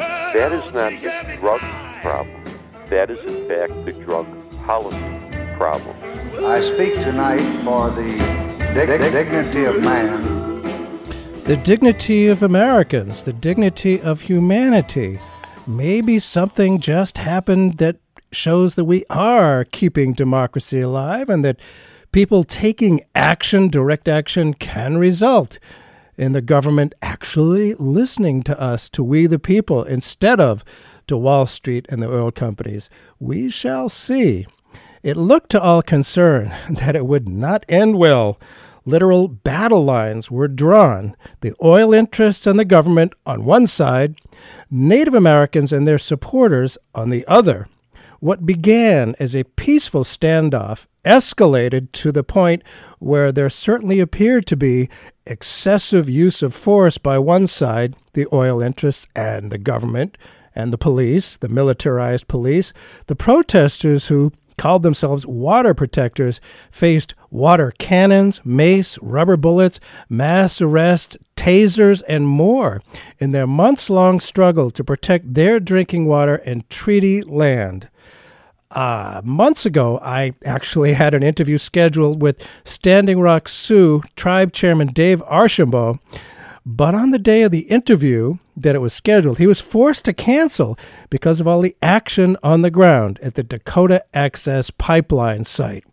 that is not the drug problem. That is, in fact, the drug policy problem. I speak tonight for the dig- dignity of man the dignity of Americans, the dignity of humanity. Maybe something just happened that shows that we are keeping democracy alive and that people taking action, direct action, can result in the government actually listening to us, to we the people, instead of to Wall Street and the oil companies. We shall see. It looked to all concerned that it would not end well literal battle lines were drawn the oil interests and the government on one side, Native Americans and their supporters on the other. What began as a peaceful standoff escalated to the point where there certainly appeared to be excessive use of force by one side, the oil interests and the government, and the police, the militarized police, the protesters who called themselves water protectors, faced water cannons, mace, rubber bullets, mass arrest, tasers, and more in their months long struggle to protect their drinking water and treaty land. Uh, months ago, I actually had an interview scheduled with Standing Rock Sioux tribe chairman Dave Archambault but on the day of the interview that it was scheduled, he was forced to cancel because of all the action on the ground at the Dakota Access Pipeline site.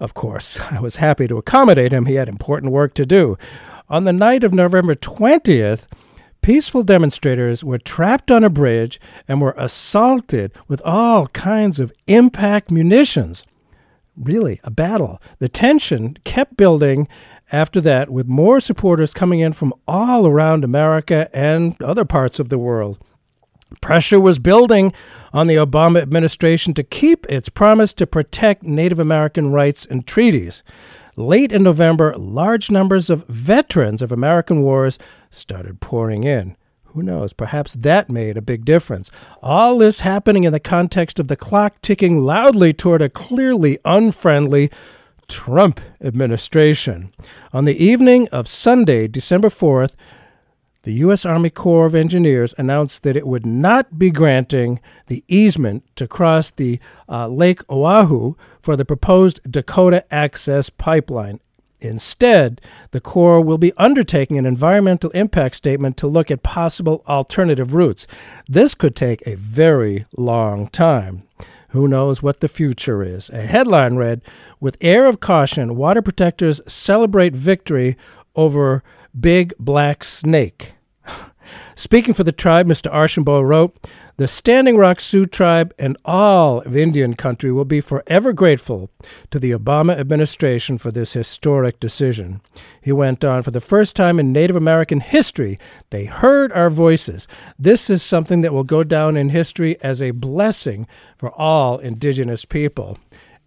Of course, I was happy to accommodate him. He had important work to do. On the night of November 20th, peaceful demonstrators were trapped on a bridge and were assaulted with all kinds of impact munitions. Really, a battle. The tension kept building after that, with more supporters coming in from all around America and other parts of the world. Pressure was building on the Obama administration to keep its promise to protect Native American rights and treaties. Late in November, large numbers of veterans of American wars started pouring in. Who knows? Perhaps that made a big difference. All this happening in the context of the clock ticking loudly toward a clearly unfriendly Trump administration. On the evening of Sunday, December 4th, the U.S. Army Corps of Engineers announced that it would not be granting the easement to cross the uh, Lake Oahe for the proposed Dakota Access Pipeline. Instead, the Corps will be undertaking an environmental impact statement to look at possible alternative routes. This could take a very long time. Who knows what the future is? A headline read With air of caution, water protectors celebrate victory over big black snake. Speaking for the tribe, Mr. Archambault wrote, the Standing Rock Sioux tribe and all of Indian country will be forever grateful to the Obama administration for this historic decision. He went on, for the first time in Native American history, they heard our voices. This is something that will go down in history as a blessing for all indigenous people.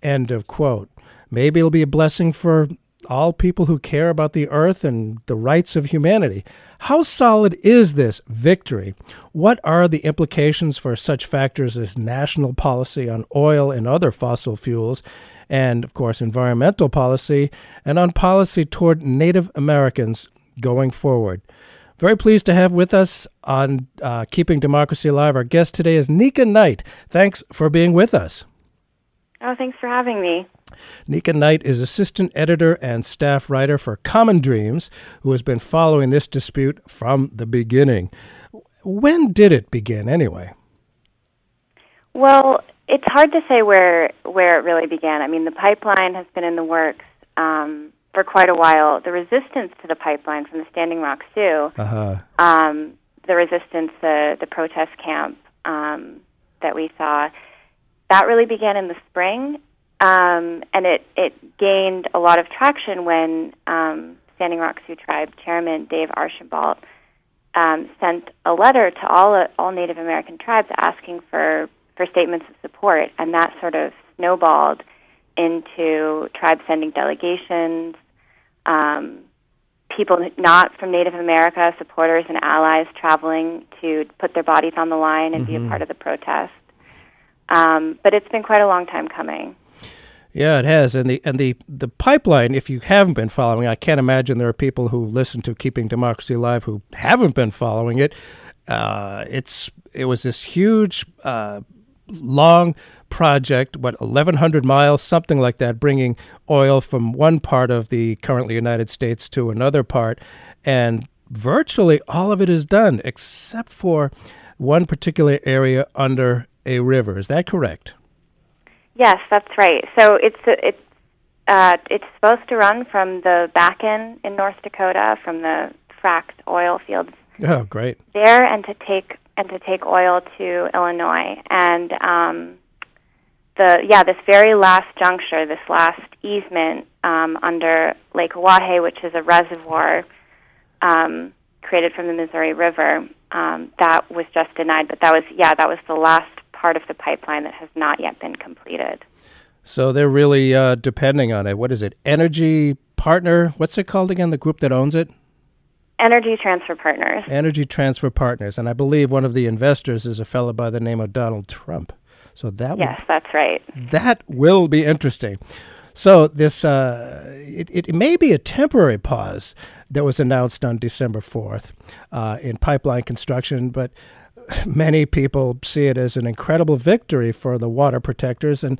End of quote. Maybe it'll be a blessing for all people who care about the earth and the rights of humanity. How solid is this victory? What are the implications for such factors as national policy on oil and other fossil fuels, and, of course, environmental policy, and on policy toward Native Americans going forward? Very pleased to have with us on uh, Keeping Democracy Alive. Our guest today is Nika Knight. Thanks for being with us. Oh, thanks for having me. Nika Knight is assistant editor and staff writer for Common Dreams, who has been following this dispute from the beginning. When did it begin, anyway? Well, it's hard to say where where it really began. I mean, the pipeline has been in the works um, for quite a while, the resistance to the pipeline from the Standing Rock Sioux, Uh-huh. um, the resistance, the the protest camp um, that we saw, that really began in the spring, um, and it it gained a lot of traction when um, Standing Rock Sioux Tribe Chairman Dave Archambault um, sent a letter to all all Native American tribes asking for for statements of support, and that sort of snowballed into tribes sending delegations, um, people not from Native America, supporters and allies traveling to put their bodies on the line and be a Mhm. part of the protest. Um, but it's been quite a long time coming. Yeah, it has, and the and the the pipeline. If you haven't been following, I can't imagine there are people who listen to Keeping Democracy Alive who haven't been following it. Uh, it's it was this huge, uh, long project, what eleven hundred miles, something like that, bringing oil from one part of the currently United States to another part, and virtually all of it is done except for one particular area under a river. Is that correct? Yes, that's right. So it's it's uh, it's supposed to run from the Bakken in North Dakota, from the fracked oil fields Oh, great. there, and to take and to take oil to Illinois. And um, the yeah, this very last juncture, this last easement um, under Lake Oahe, which is a reservoir um, created from the Missouri River, um, that was just denied. But that was yeah, that was the last part of the pipeline that has not yet been completed. So they're really uh, depending on it. What is it? Energy Partner? What's it called again? The group that owns it? Energy Transfer Partners. Energy Transfer Partners. And I believe one of the investors is a fellow by the name of Donald Trump. So that will, Yes, that's right. that will be interesting. So this uh, it, it may be a temporary pause that was announced on December 4th uh, in pipeline construction, but many people see it as an incredible victory for the water protectors and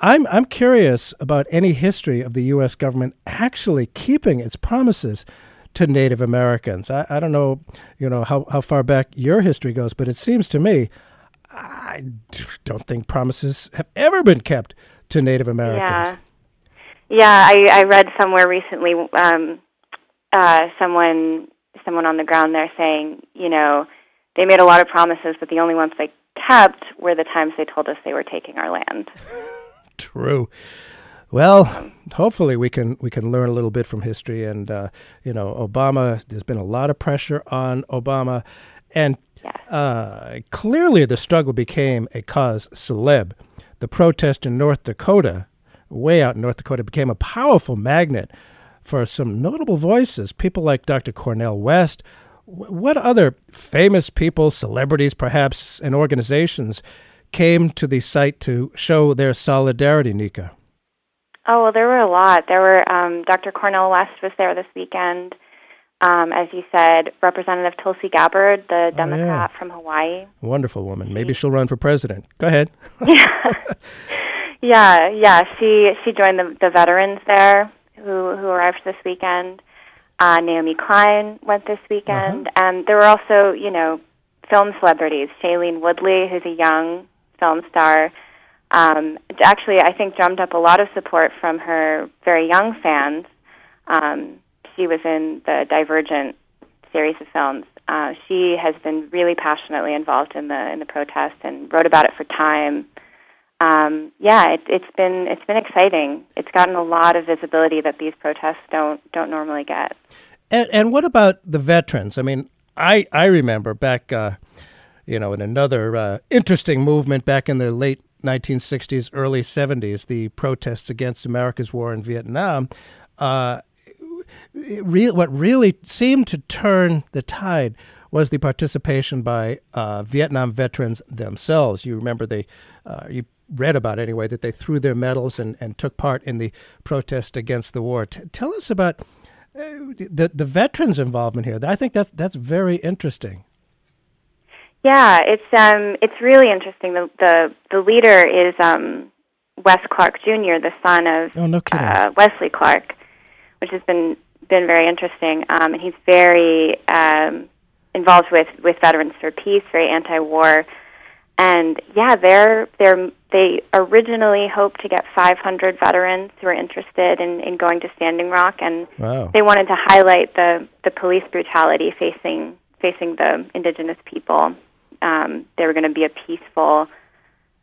I'm I'm curious about any history of the U.S. government actually keeping its promises to Native Americans. I, I don't know, you know how, how far back your history goes, but it seems to me I don't think promises have ever been kept to Native Americans. Yeah, yeah. I, I read somewhere recently, um, uh, someone someone on the ground there saying, you know, they made a lot of promises, but the only ones they kept were the times they told us they were taking our land. True. Well, hopefully we can we can learn a little bit from history, and uh, you know, Obama. There's been a lot of pressure on Obama, and uh, clearly the struggle became a cause celeb. The protest in North Dakota, way out in North Dakota, became a powerful magnet for some notable voices. People like Dr. Cornel West. Wh- What other famous people, celebrities perhaps, and organizations came to the site to show their solidarity, Nika? Oh well, there were a lot. There were um, Dr. Cornel West was there this weekend. Um, as you said, Representative Tulsi Gabbard, the Democrat from Hawaii. Wonderful woman. Maybe she'll run for president. Go ahead. yeah. Yeah, yeah. She she joined the the veterans there who who arrived this weekend. Uh, Naomi Klein went this weekend, and there were also you know film celebrities. Shailene Woodley, who's a young film star, um, actually I think drummed up a lot of support from her very young fans. Um, she was in the Divergent series of films. Uh, she has been really passionately involved in the in the protest and wrote about it for Time um, yeah, it, it's been it's been exciting. It's gotten a lot of visibility that these protests don't don't normally get. And, and what about the veterans? I mean, I I remember back, uh, you know, in another uh, interesting movement back in the late 1960s, early 70s, the protests against America's war in Vietnam. Uh, re- what really seemed to turn the tide was the participation by uh, Vietnam veterans themselves. You remember they, uh, you read about anyway, that they threw their medals and, and took part in the protest against the war. T- tell us about uh, the the veterans' involvement here. I think that's that's very interesting. Yeah, it's um it's really interesting. The the, the leader is um Wes Clark Jr., the son of Oh, no uh, Wesley Clark, which has been been very interesting. Um, and he's very um, involved with with Veterans for Peace, very anti-war. And yeah, they're they're they originally hoped to get 500 veterans who were interested in, in going to Standing Rock, and wow. they wanted to highlight the the police brutality facing facing the indigenous people. Um, they were going to be a peaceful,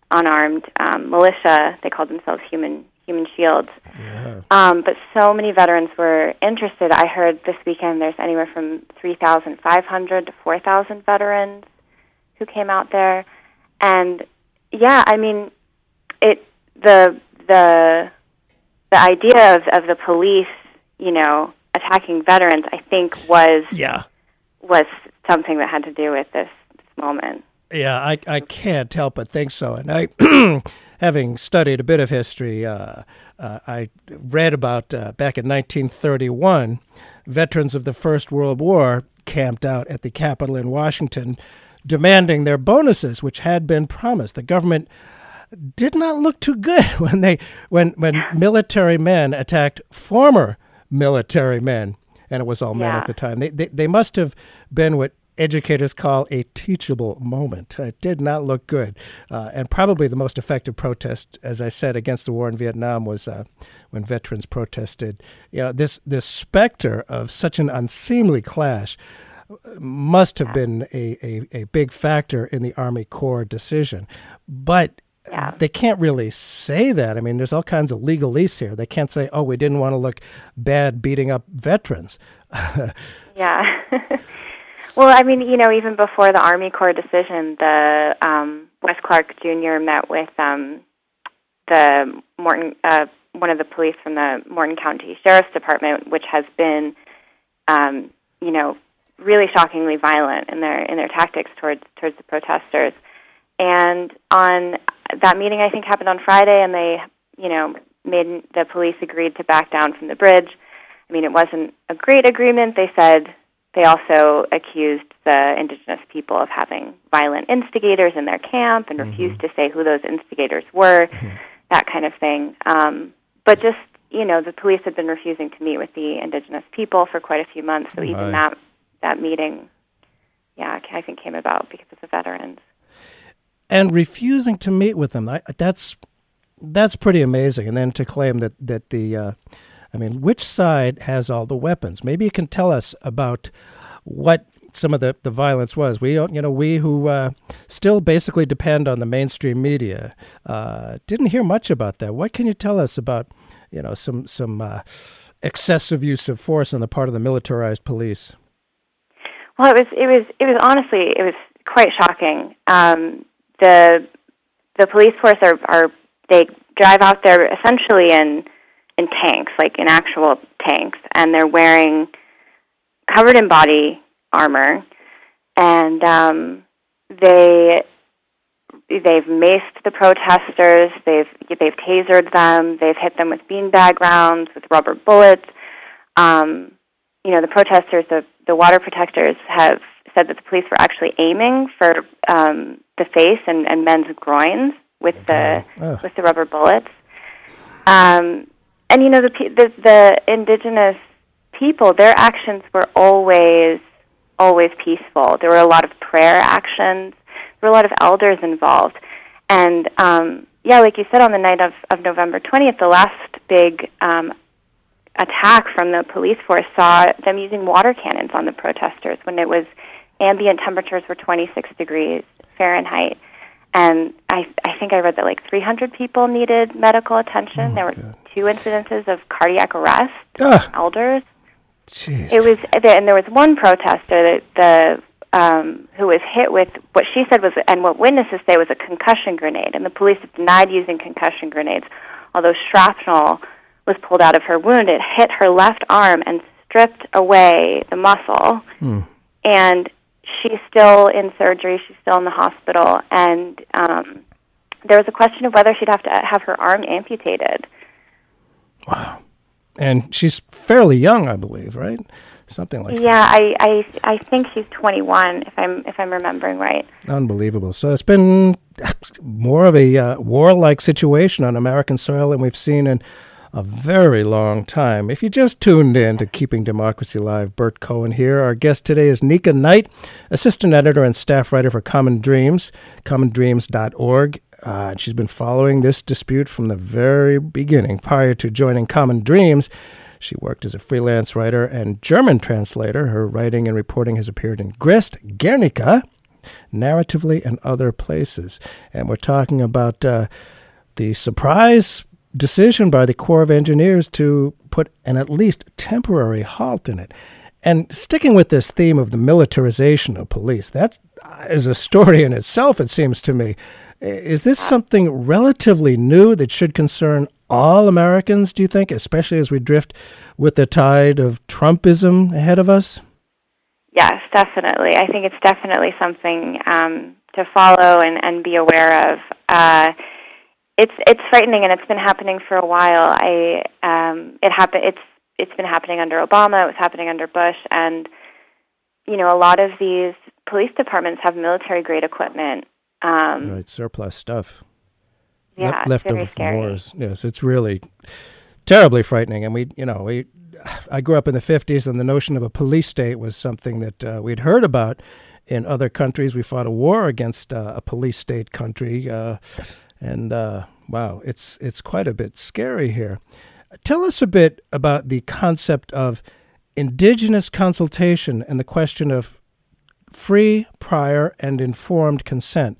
unarmed um, militia. They called themselves Human Human Shields. Yeah. Um, but so many veterans were interested. I heard this weekend there's anywhere from 3,500 to 4,000 veterans who came out there, and yeah, I mean, it the the the idea of, of the police, you know, attacking veterans, I think was Yeah. was something that had to do with this, this moment. Yeah, I, I can't help but think so. And I, having studied a bit of history, uh, uh, I read about uh, back in 1931, veterans of the First World War camped out at the Capitol in Washington demanding their bonuses, which had been promised. The government did not look too good when they when when military men attacked former military men, and it was all men Yeah. at the time. They, they they must have been what educators call a teachable moment. It did not look good, uh, and probably the most effective protest, as I said, against the war in Vietnam was uh, when veterans protested. You know, this this specter of such an unseemly clash must have been a, a, a big factor in the Army Corps decision. But they can't really say that. I mean, there's all kinds of legalese here. They can't say, oh, we didn't want to look bad beating up veterans. Yeah. well, I mean, you know, even before the Army Corps decision, the um, Wes Clark Jr. met with um, the Morton, uh, one of the police from the Morton County Sheriff's Department, which has been, um, you know, really shockingly violent in their in their tactics towards towards the protesters. And on that meeting, I think happened on Friday, and they, you know, made the police agreed to back down from the bridge. I mean, it wasn't a great agreement. They said they also accused the indigenous people of having violent instigators in their camp and refused to say who those instigators were, that kind of thing. Um, but just, you know, the police had been refusing to meet with the indigenous people for quite a few months, so even Right. that that meeting, yeah, I think came about because of the veterans. and refusing to meet with them. That's that's pretty amazing. And then to claim that that the, uh, I mean, which side has all the weapons? Maybe you can tell us about what some of the, the violence was. We don't- you know we who uh, still basically depend on the mainstream media uh, didn't hear much about that. What can you tell us about you know some some uh, excessive use of force on the part of the militarized police? Well, it was it was it was honestly it was quite shocking. Um, the the police force are are they drive out there essentially in in tanks, like in actual tanks, and they're wearing covered in body armor, and um, they they've maced the protesters, they've they've tasered them, they've hit them with beanbag rounds, with rubber bullets. Um, you know, the protesters, the the water protectors have said that the police were actually aiming for um, the face and, and men's groins with the Ugh. with the rubber bullets. Um, and you know, the, the the indigenous people, their actions were always always peaceful. There were a lot of prayer actions. There were a lot of elders involved, and um, yeah, like you said, on the night of, of November twentieth, the last big um, attack from the police force saw them using water cannons on the protesters when it was ambient temperatures were 26 degrees Fahrenheit. And I, I think I read that like 300 people needed medical attention. there were two incidences of cardiac arrest Ah. elders. Jeez. It was, and there was one protester that the um, who was hit with what she said was, and what witnesses say was a concussion grenade, and the police have denied using concussion grenades, although shrapnel was pulled out of her wound. It hit her left arm and stripped away the muscle, Hmm. and she's still in surgery. She's still in the hospital, and um, there was a question of whether she'd have to have her arm amputated. Wow. And she's fairly young, I believe, right? Something like Yeah, I, I I think she's 21 if I'm if I'm remembering right. Unbelievable. So it's been more of a uh, warlike situation on American soil than we've seen in a very long time. If you just tuned in to Keeping Democracy Live, Burt Cohen here. Our guest today is Nika Knight, assistant editor and staff writer for Common Dreams, commondreams.org. Uh, she's been following this dispute from the very beginning. Prior to joining Common Dreams, she worked as a freelance writer and German translator. Her writing and reporting has appeared in Grist, Guernica, Narratively, and other places. And we're talking about uh, the surprise decision by the Corps of Engineers to put an at least temporary halt in it. And sticking with this theme of the militarization of police, that is a story in itself, it seems to me. Is this something relatively new that should concern all Americans, do you think, especially as we drift with the tide of Trumpism ahead of us? Yes, definitely. I think it's definitely something um, to follow and, and be aware of. Uh, it's it's frightening, and it's been happening for a while. I um, it happened. It's it's been happening under Obama. It was happening under Bush, and you know a lot of these police departments have military grade equipment. Um, right, surplus stuff. Yeah, Le- left over from wars. Yes, it's really terribly frightening. And we, you know, we, I grew up in the '50s, and the notion of a police state was something that uh, we'd heard about in other countries. We fought a war against uh, a police state country, uh, and uh, wow, it's it's quite a bit scary here. Tell us a bit about the concept of indigenous consultation and the question of free, prior, and informed consent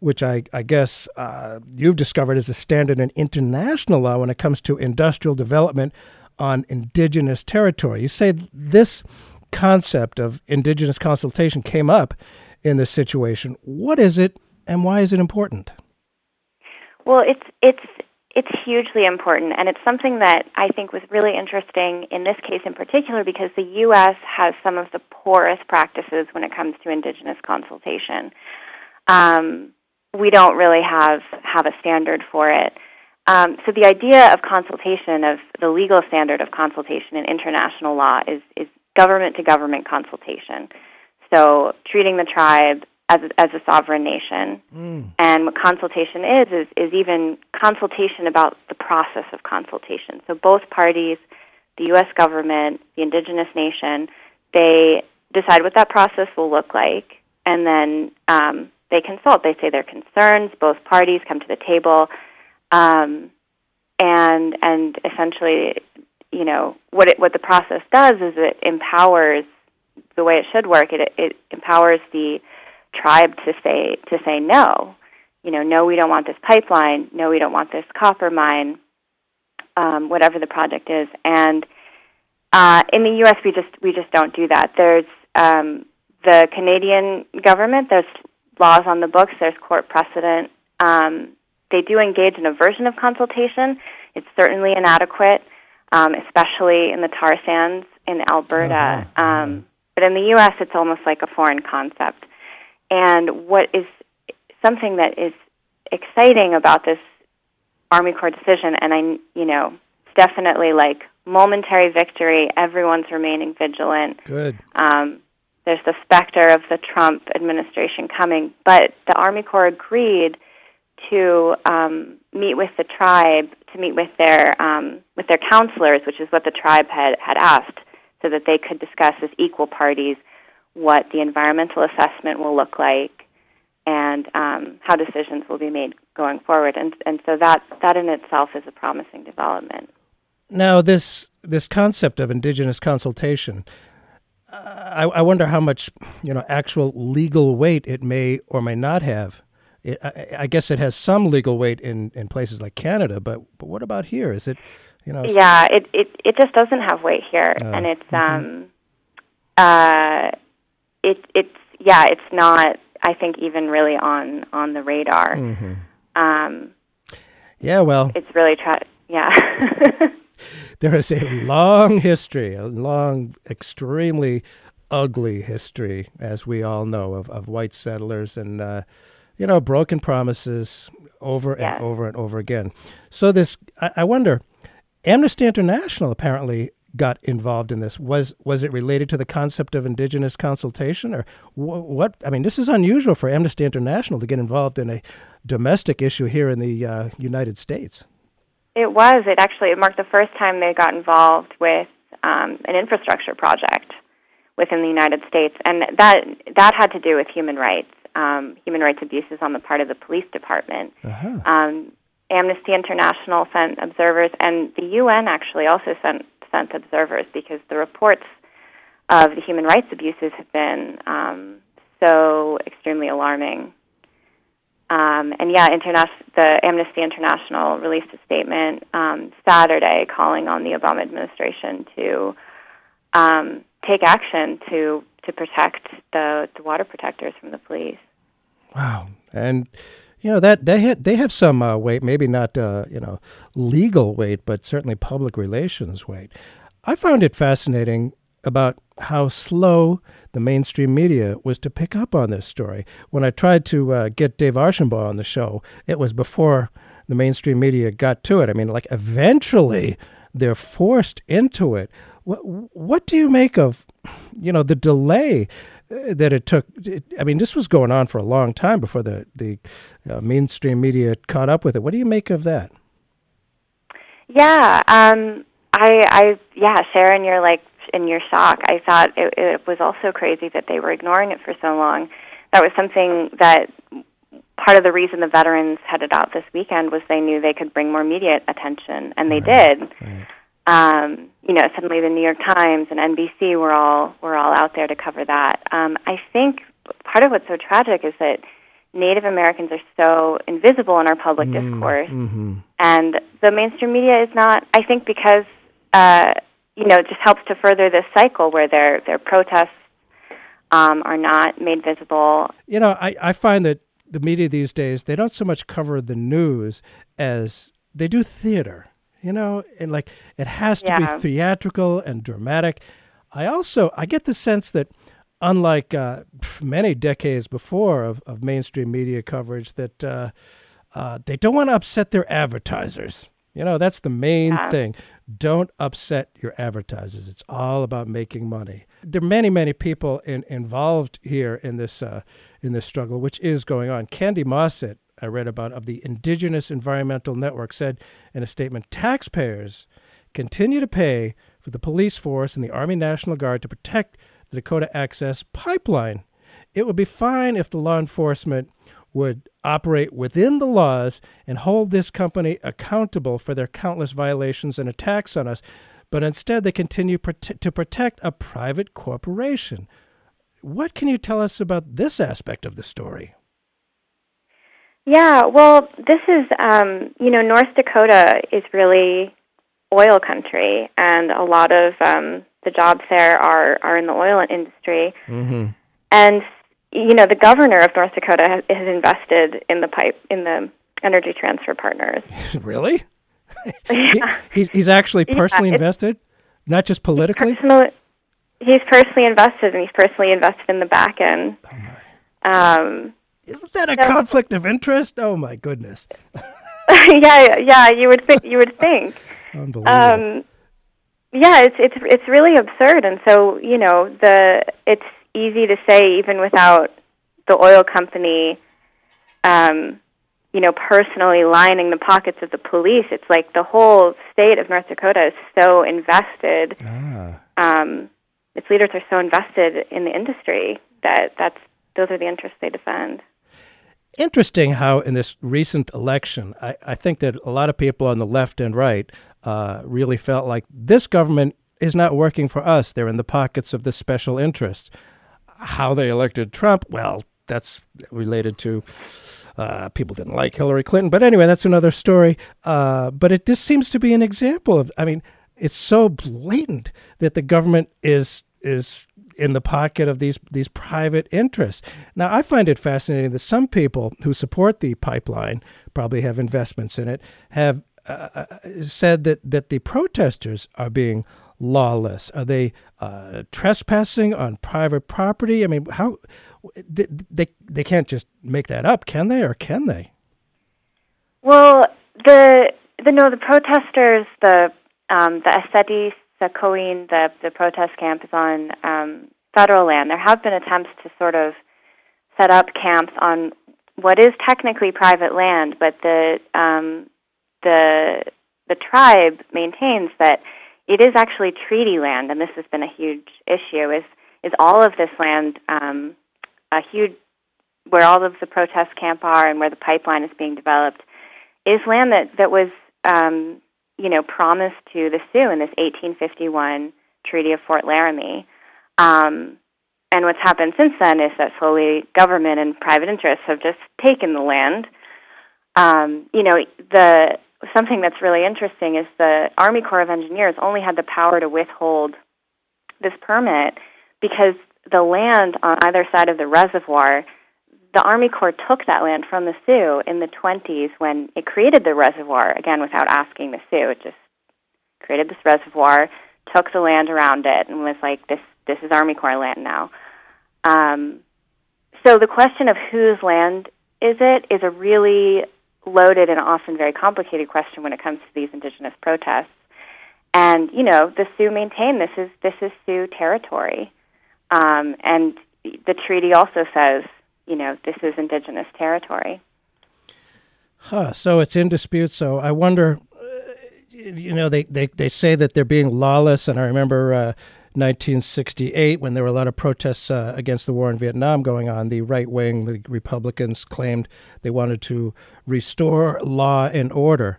which I, I guess uh, you've discovered is a standard in international law when it comes to industrial development on indigenous territory. You say this concept of indigenous consultation came up in this situation. What is it, and why is it important? Well, it's it's it's hugely important, and it's something that I think was really interesting in this case in particular because the U.S. has some of the poorest practices when it comes to indigenous consultation. Um, we don't really have have a standard for it. Um, so the idea of consultation, of the legal standard of consultation in international law, is is government to government consultation. So treating the tribe as a, as a sovereign nation, mm. and what consultation is, is is even consultation about the process of consultation. So both parties, the U.S. government, the indigenous nation, they decide what that process will look like, and then um, they consult. They say their concerns. Both parties come to the table, um, and and essentially, you know, what it, what the process does is it empowers the way it should work. It it empowers the tribe to say to say no. You know, no, we don't want this pipeline. No, we don't want this copper mine. Um, whatever the project is, and uh, in the U.S., we just we just don't do that. There's um, the Canadian government. There's laws on the books, there's court precedent. Um, they do engage in a version of consultation. It's certainly inadequate, um, especially in the tar sands in Alberta. Uh-huh. Um, but in the U.S., it's almost like a foreign concept. And what is something that is exciting about this Army Corps decision, and I, you know, it's definitely like momentary victory. Everyone's remaining vigilant. Good. Um, there's the specter of the Trump administration coming. But the Army Corps agreed to um, meet with the tribe, to meet with their um, with their counselors, which is what the tribe had had asked, so that they could discuss as equal parties what the environmental assessment will look like and um, how decisions will be made going forward. And and so that that in itself is a promising development. Now this this concept of indigenous consultation I, I, wonder how much you know actual legal weight it may or may not have. It, I, I, guess it has some legal weight in, in places like Canada, but but what about here? Is it you know? Yeah, it it, it just doesn't have weight here, uh, and it's mm-hmm. um uh it it's yeah it's not I think even really on on the radar. Mm-hmm. Um, yeah, well, it's really try yeah. there is a long history, a long, extremely ugly history, as we all know, of, of white settlers and, uh, you know, broken promises over yeah. and over and over again. So, this, I, I wonder, Amnesty International apparently got involved in this? Was was it related to the concept of indigenous consultation, or what? I mean, this is unusual for Amnesty International to get involved in a domestic issue here in the uh, United States. It was. It actually it marked the first time they got involved with um, an infrastructure project within the United States, and that that had to do with human rights, um, human rights abuses on the part of the police department. Uh-huh. Um, Amnesty International sent observers, and the UN actually also sent observers because the reports of the human rights abuses have been um, so extremely alarming. Um, and yeah, international, the Amnesty International released a statement um, Saturday calling on the Obama administration to um, take action to to protect the, the water protectors from the police. Wow, and you know that they had they have some uh, weight, maybe not uh, you know legal weight, but certainly public relations weight. I found it fascinating about how slow the mainstream media was to pick up on this story. When I tried to uh, get Dave Archambault on the show, it was before the mainstream media got to it. I mean, like eventually they're forced into it. What, what do you make of, you know, the delay that it took? I mean, this was going on for a long time before the the uh, mainstream media caught up with it. What do you make of that? Yeah, um, I, I, yeah, Sharon, you're like in your shock. I thought it, it was also crazy that they were ignoring it for so long. That was something that part of the reason the veterans headed out this weekend was they knew they could bring more media attention, and they right. did. Right. Um, you know, suddenly the New York Times and NBC were all were all out there to cover that. Um, I think part of what's so tragic is that Native Americans are so invisible in our public Mm, discourse, mm-hmm. and the mainstream media is not. I think because uh, you know, it just helps to further this cycle where their their protests um, are not made visible. You know, I, I find that the media these days they don't so much cover the news as they do theater. You know, and like it has to Yeah. be theatrical and dramatic. I also I get the sense that unlike uh, many decades before of, of mainstream media coverage, that uh, uh, they don't want to upset their advertisers. You know, that's the main Yeah. thing. Don't upset your advertisers. It's all about making money. There are many, many people in, involved here in this uh, in this struggle, which is going on. Kandi Mossett, I read about of the Indigenous Environmental Network, said in a statement, taxpayers continue to pay for the police force and the Army National Guard to protect the Dakota Access Pipeline. It would be fine if the law enforcement would operate within the laws and hold this company accountable for their countless violations and attacks on us, but instead they continue prote- to protect a private corporation. What can you tell us about this aspect of the story? Yeah, well, this is um, you know North Dakota is really oil country, and a lot of um, the jobs there are are in the oil industry. Mm-hmm. And you know the governor of North Dakota has, has invested in the pipe in the Energy Transfer Partners. really? yeah. He- he's, he's actually personally it's- invested, not just politically? Personal, he's personally invested, and he's personally invested in the Bakken. Um, Isn't that a So- conflict of interest? Oh, my goodness. yeah, yeah, you would think. You would think. Unbelievable. Um, yeah, it's it's it's really absurd, and so you know the it's easy to say even without the oil company, um, you know, personally lining the pockets of the police. It's like the whole state of North Dakota is so invested. ah. Um, its leaders are so invested in the industry that that's those are the interests they defend. Interesting how in this recent election, I, I think that a lot of people on the left and right uh, really felt like this government is not working for us. They're in the pockets of the special interests. How they elected Trump, well, that's related to uh, people didn't like Hillary Clinton. But anyway, that's another story. Uh, but it this seems to be an example of. I mean, it's so blatant that the government is is in the pocket of these these private interests. Now, I find it fascinating that some people who support the pipeline probably have investments in it have uh, uh, said that that the protesters are being lawless. Are they uh, trespassing on private property? I mean, how they, they they can't just make that up, can they? Or can they? Well, the the no the protesters the um, the Oceti Sakowin the the protest camp is on um, federal land. There have been attempts to sort of set up camps on what is technically private land, but the um, the the tribe maintains that it is actually treaty land, and this has been a huge issue. Is is all of this land um, a huge where all of the protest camp are and where the pipeline is being developed is land that that was um, you know promised to the Sioux in this 1851 Treaty of Fort Laramie. Um, and what's happened since then is that slowly government and private interests have just taken the land. Um, you know, the something that's really interesting is the Army Corps of Engineers only had the power to withhold this permit because the land on either side of the reservoir, the Army Corps took that land from the Sioux in the 20s when it created the reservoir, again, without asking the Sioux. It just created this reservoir, took the land around it, and was like, this, this is Army Corps land now. Um, so the question of whose land is it is a really loaded and often very complicated question when it comes to these indigenous protests. And you know, the Sioux maintain this is this is Sioux territory, um, and the treaty also says, you know, this is indigenous territory. Huh. So it's in dispute. So I wonder, uh, you know, they, they, they say that they're being lawless, and I remember uh, 1968, when there were a lot of protests uh, against the war in Vietnam going on, the right wing, the Republicans claimed they wanted to restore law and order.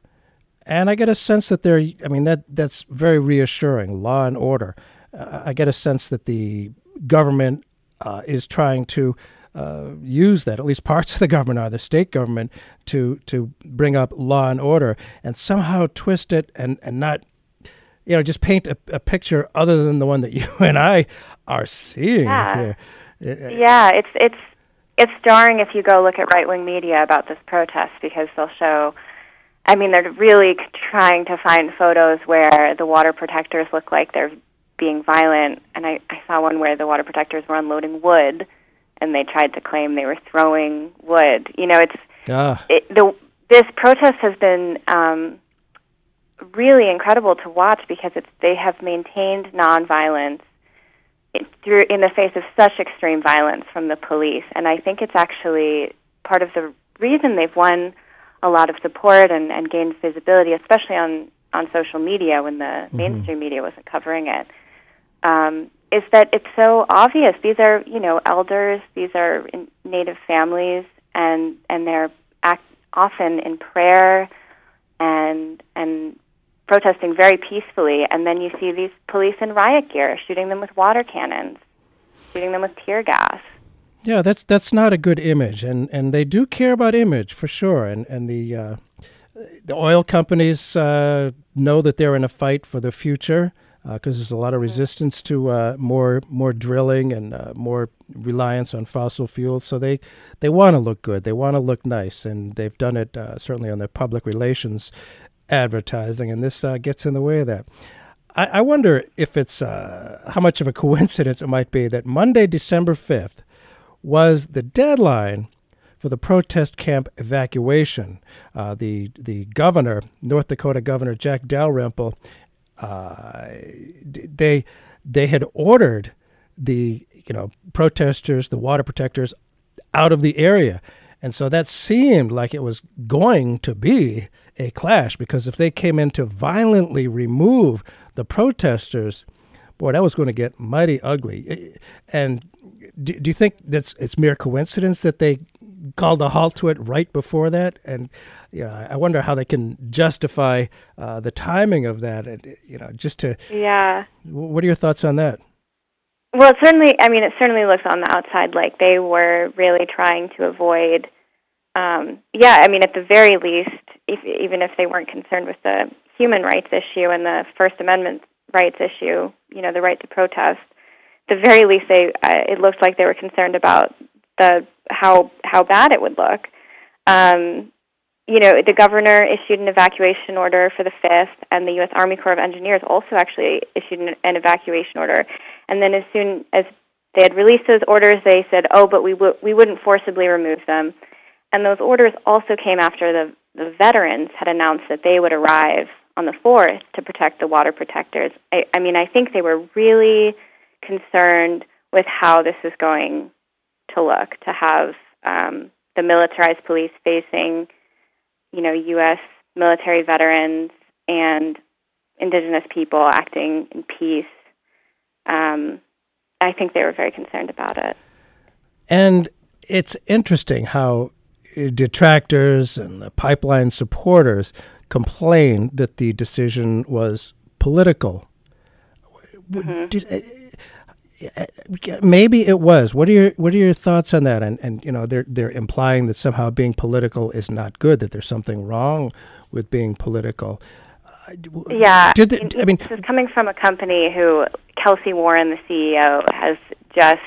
And I get a sense that they're, I mean, that, that's very reassuring, law and order. Uh, I get a sense that the government uh, is trying to uh, use that, at least parts of the government are, the state government, to, to bring up law and order and somehow twist it and, and not you know, just paint a, a, picture other than the one that you and I are seeing yeah. here. Yeah, it's it's it's jarring if you go look at right wing media about this protest because they'll show. I mean, they're really trying to find photos where the water protectors look like they're being violent, and I, I saw one where the water protectors were unloading wood, and they tried to claim they were throwing wood. You know, it's ah. it, the this protest has been um, really incredible to watch because it's they have maintained nonviolence through in the face of such extreme violence from the police, and I think it's actually part of the reason they've won a lot of support and, and gained visibility, especially on on social media when the mm-hmm. mainstream media wasn't covering it. Um, is that it's so obvious? These are you know elders, these are native families, and and they're act, often in prayer and and protesting very peacefully, and then you see these police in riot gear shooting them with water cannons, shooting them with tear gas. Yeah, that's that's not a good image, and and they do care about image for sure, and and the uh, the oil companies uh, know that they're in a fight for the future because uh, there's a lot of resistance to uh, more more drilling and uh, more reliance on fossil fuels. So they they want to look good, they want to look nice, and they've done it certainly on their public relations advertising, and this gets in the way of that. I, I wonder if it's uh, how much of a coincidence it might be that Monday, December 5th, was the deadline for the protest camp evacuation. Uh, the the governor, North Dakota Governor Jack Dalrymple, uh, they they had ordered the you know protesters, the water protectors, out of the area, and so that seemed like it was going to be a clash because if they came in to violently remove the protesters, boy, that was going to get mighty ugly. And do, do you think that's it's mere coincidence that they called a halt to it right before that? And you know, I wonder how they can justify uh, the timing of that. And you know, just to yeah. What are your thoughts on that? Well, it certainly. I mean, it certainly looks on the outside like they were really trying to avoid. Um, yeah, I mean, at the very least, if, even if they weren't concerned with the human rights issue and the First Amendment rights issue, you know, the right to protest, the very least they uh, it looked like they were concerned about the how how bad it would look. Um, you know, the governor issued an evacuation order for the fifth, and the U.S. Army Corps of Engineers also actually issued an, an evacuation order. And then, as soon as they had released those orders, they said, "Oh, but we w- we wouldn't forcibly remove them." And those orders also came after the the veterans had announced that they would arrive on the 4th to protect the water protectors. I, I mean, I think they were really concerned with how this is going to look, to have um, the militarized police facing, you know, U.S. military veterans and indigenous people acting in peace. Um, I think they were very concerned about it. And it's interesting how detractors and the pipeline supporters complain that the decision was political. Mm-hmm. Did, uh, uh, maybe it was. What are your What are your thoughts on that? And and you know they're they're implying that somehow being political is not good. That there's something wrong with being political. Yeah, Did the, I mean, this is coming from a company who Kelcy Warren, the CEO, has just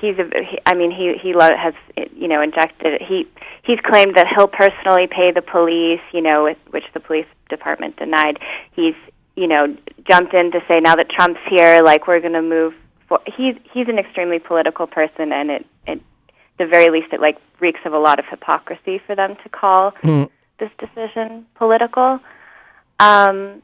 he's a he, I mean he he lo- has you know injected he he's claimed that he'll personally pay the police you know with, which the police department denied he's you know jumped in to say now that Trump's here like we're going to move for he's he's an extremely political person and it it the very least it like reeks of a lot of hypocrisy for them to call mm. this decision political um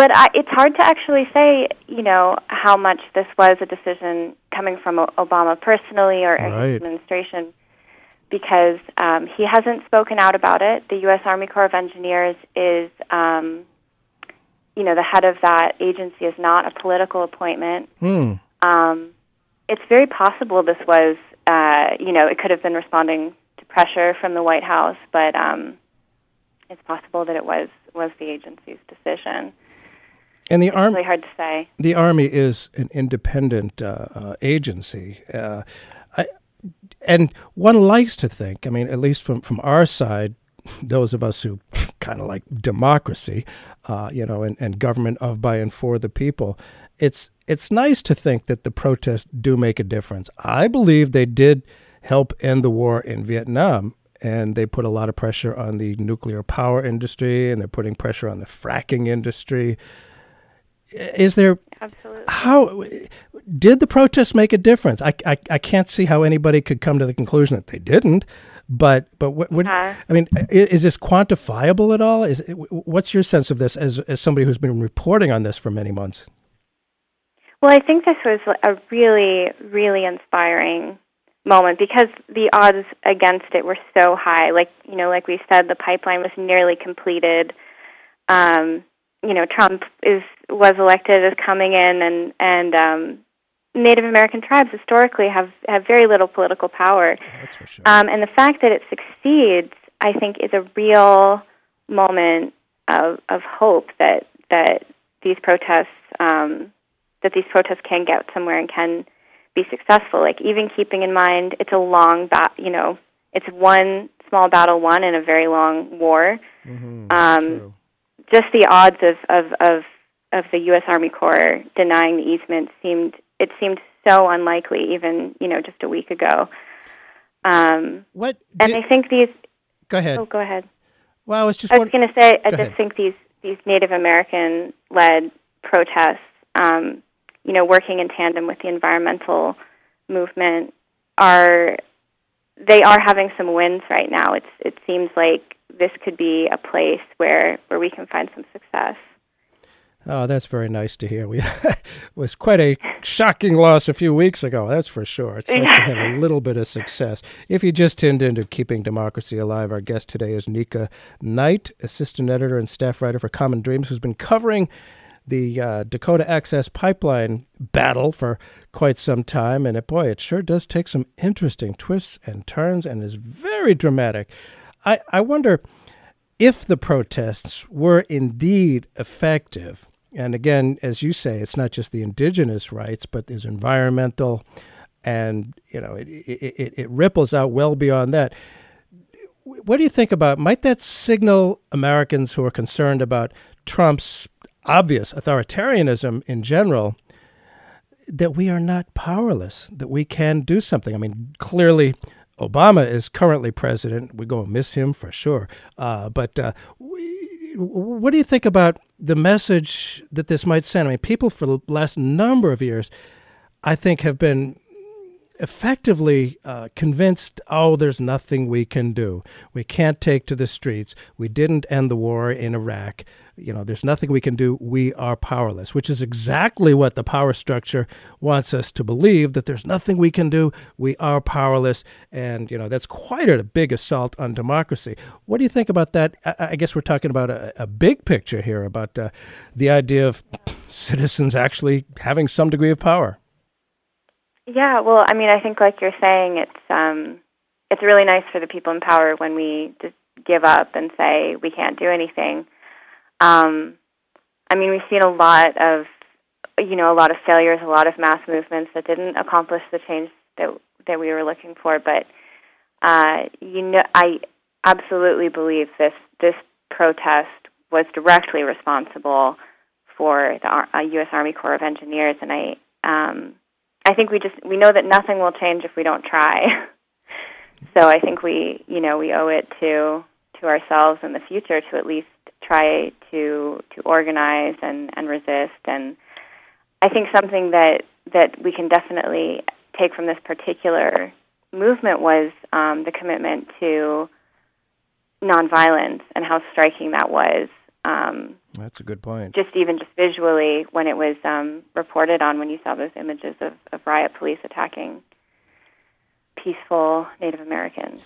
but I, it's hard to actually say, you know, how much this was a decision coming from Obama personally or right. his administration, because um, he hasn't spoken out about it. The U.S. Army Corps of Engineers is, um, you know, the head of that agency is not a political appointment. Hmm. Um, it's very possible this was, uh, you know, it could have been responding to pressure from the White House, but um, it's possible that it was was the agency's decision. And the army really hard to say. The army is an independent uh, uh, agency, uh, I, and one likes to think. I mean, at least from from our side, those of us who kind of like democracy, uh, you know, and, and government of, by, and for the people. It's it's nice to think that the protests do make a difference. I believe they did help end the war in Vietnam and they put a lot of pressure on the nuclear power industry and they're putting pressure on the fracking industry is there absolutely how did the protests make a difference? I, I, I can't see how anybody could come to the conclusion that they didn't. But but what, what uh-huh. I mean is this quantifiable at all? Is what's your sense of this as as somebody who's been reporting on this for many months? Well, I think this was a really really inspiring moment because the odds against it were so high. Like you know, like we said, the pipeline was nearly completed. Um, you know Trump is was elected as coming in and and um, Native American tribes historically have have very little political power. That's for sure. Um, and the fact that it succeeds, I think, is a real moment of of hope that that these protests um, that these protests can get somewhere and can be successful. Like even keeping in mind it's a long bat, you know, it's one small battle won in a very long war. Mm-hmm, um, just the odds of, of, of, of the U.S. Army Corps denying the easement seemed it seemed so unlikely, even you know just a week ago. Um, what? And I think these. Go ahead. Oh, go ahead. Well, I was just. I was going to say, I just ahead. think these these Native American led protests, um, you know, working in tandem with the environmental movement, are they are having some wins right now. It's it seems like this could be a place where where we can find some success. Oh, that's very nice to hear. We was quite a shocking loss a few weeks ago. That's for sure. It's nice to have a little bit of success. If you just tuned into Keeping Democracy Alive, our guest today is Nika Knight, assistant editor and staff writer for Common Dreams, who's been covering the uh, Dakota Access Pipeline battle for quite some time. And it, boy, it sure does take some interesting twists and turns, and is very dramatic. I, I wonder if the protests were indeed effective, and again, as you say, it's not just the indigenous rights, but there's environmental, and you know, it, it, it ripples out well beyond that. What do you think about? Might that signal Americans who are concerned about Trump's obvious authoritarianism in general that we are not powerless, that we can do something? I mean, clearly Obama is currently president. We're going to miss him for sure. Uh, but uh, we, what do you think about the message that this might send? I mean, people for the last number of years, I think, have been effectively uh, convinced, oh, there's nothing we can do. We can't take to the streets. We didn't end the war in Iraq. You know, there's nothing we can do. We are powerless, which is exactly what the power structure wants us to believe that there's nothing we can do. We are powerless. And, you know, that's quite a big assault on democracy. What do you think about that? I, I guess we're talking about a, a big picture here about uh, the idea of citizens actually having some degree of power. Yeah, well, I mean, I think like you're saying, it's um, it's really nice for the people in power when we just give up and say we can't do anything. Um, I mean, we've seen a lot of, you know, a lot of failures, a lot of mass movements that didn't accomplish the change that that we were looking for. But uh, you know, I absolutely believe this this protest was directly responsible for the uh, U.S. Army Corps of Engineers, and I um, I think we just we know that nothing will change if we don't try. so I think we you know we owe it to to ourselves in the future to at least try to to organize and and resist and I think something that that we can definitely take from this particular movement was um, the commitment to nonviolence and how striking that was. Um, That's a good point. Just even just visually, when it was um, reported on, when you saw those images of, of riot police attacking peaceful Native Americans.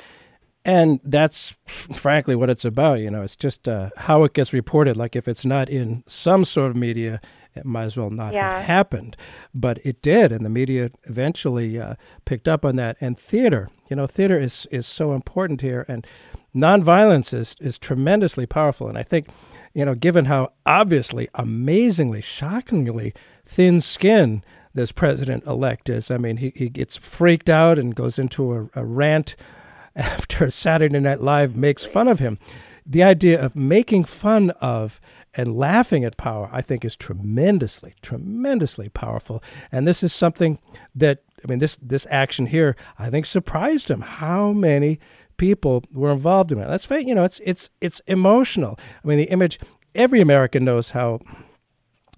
And that's frankly what it's about. You know, it's just uh, how it gets reported. Like if it's not in some sort of media, it might as well not yeah. have happened. But it did, and the media eventually uh, picked up on that. And theater, you know, theater is is so important here, and nonviolence is is tremendously powerful. And I think, you know, given how obviously, amazingly, shockingly thin skin this president elect is, I mean, he he gets freaked out and goes into a, a rant after Saturday Night Live makes fun of him. The idea of making fun of and laughing at power, I think, is tremendously, tremendously powerful. And this is something that, I mean, this this action here, I think, surprised him. How many people were involved in it? That's you know, it's it's it's emotional. I mean, the image. Every American knows how,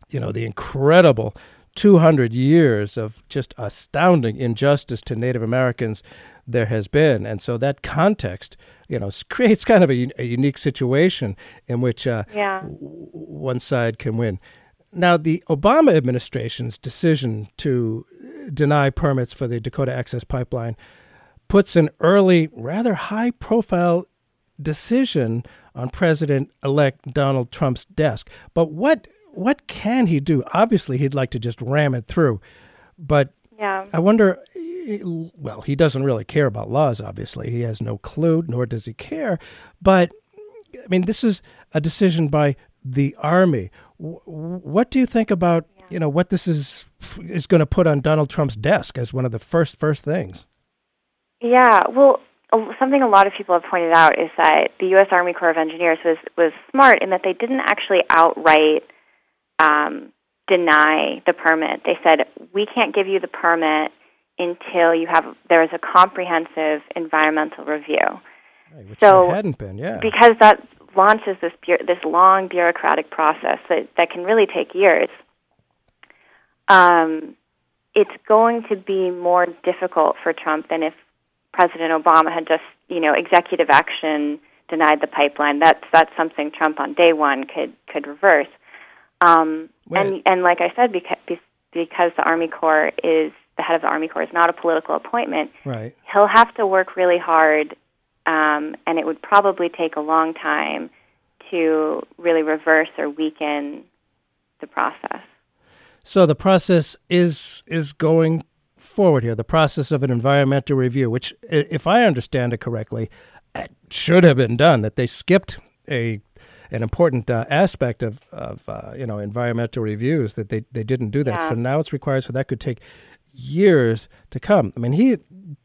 you know, the incredible 200 years of just astounding injustice to Native Americans there has been. And so that context, you know, creates kind of a, a unique situation in which uh, yeah. w- one side can win. Now, the Obama administration's decision to deny permits for the Dakota Access Pipeline puts an early, rather high profile decision on President elect Donald Trump's desk. But what what can he do? Obviously, he'd like to just ram it through. But yeah. I wonder well, he doesn't really care about laws, obviously. He has no clue, nor does he care. But, I mean, this is a decision by the Army. what do you think about, you know, what this is is going to put on Donald Trump's desk as one of the first first things? Yeah, well, something a lot of people have pointed out is that the U.S. Army Corps of Engineers was was smart in that they didn't actually outright um, deny the permit. They said we can't give you the permit until you have there is a comprehensive environmental review. Right, which so hadn't been, yeah. Because that launches this this long bureaucratic process that that can really take years. Um, it's going to be more difficult for Trump than if President Obama had just, you know, executive action denied the pipeline. That's that's something Trump on day one could could reverse. Um, and and like I said, because because the Army Corps is the head of the Army Corps is not a political appointment, right. he'll have to work really hard, um, and it would probably take a long time to really reverse or weaken the process. So the process is is going forward here. The process of an environmental review, which, if I understand it correctly, should have been done. That they skipped a an important uh, aspect of of uh, you know environmental reviews that they they didn't do that. Yeah. So now it's required. So that could take years to come. I mean, he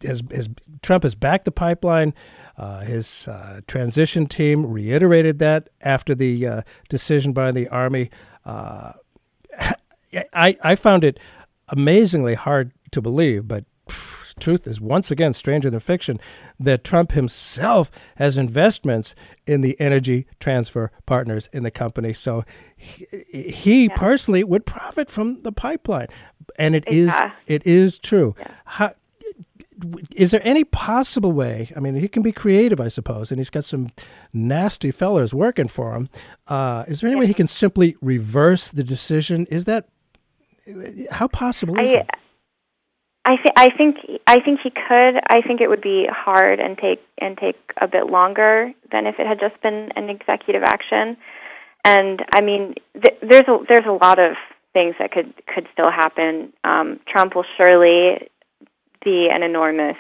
has, has Trump has backed the pipeline. Uh, his uh, transition team reiterated that after the uh, decision by the army. Uh, I I found it amazingly hard to believe, but pff, truth is once again stranger than fiction that Trump himself has investments in the energy transfer partners in the company. So he, he yeah. personally would profit from the pipeline, and it is it is true. Yeah. How, is there any possible way? I mean, he can be creative, I suppose, and he's got some nasty fellers working for him. Uh, is there any way he can simply reverse the decision? Is that how possible is I, it? I think I think I think he could. I think it would be hard and take and take a bit longer than if it had just been an executive action. And I mean, th- there's a there's a lot of things that could could still happen. Um, Trump will surely be an enormous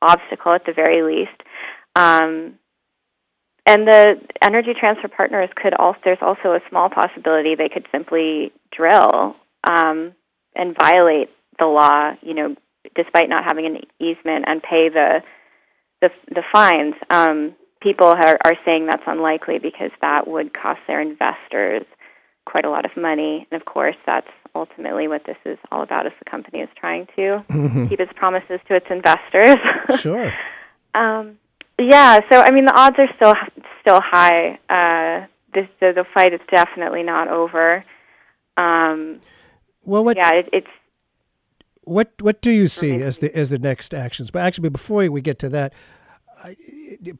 obstacle at the very least. Um, and the energy transfer partners could also there's also a small possibility they could simply drill um, and violate the law, you know, despite not having an easement and pay the the, the fines. Um, people are, are saying that's unlikely because that would cost their investors quite a lot of money. And of course, that's ultimately what this is all about. Is the company is trying to Mhm. keep its promises to its investors. Sure. um, yeah. So I mean, the odds are still still high. Uh, this the, the fight is definitely not over. Um, Well, what yeah, it, it's what what do you see as the as the next actions? But actually, before we get to that,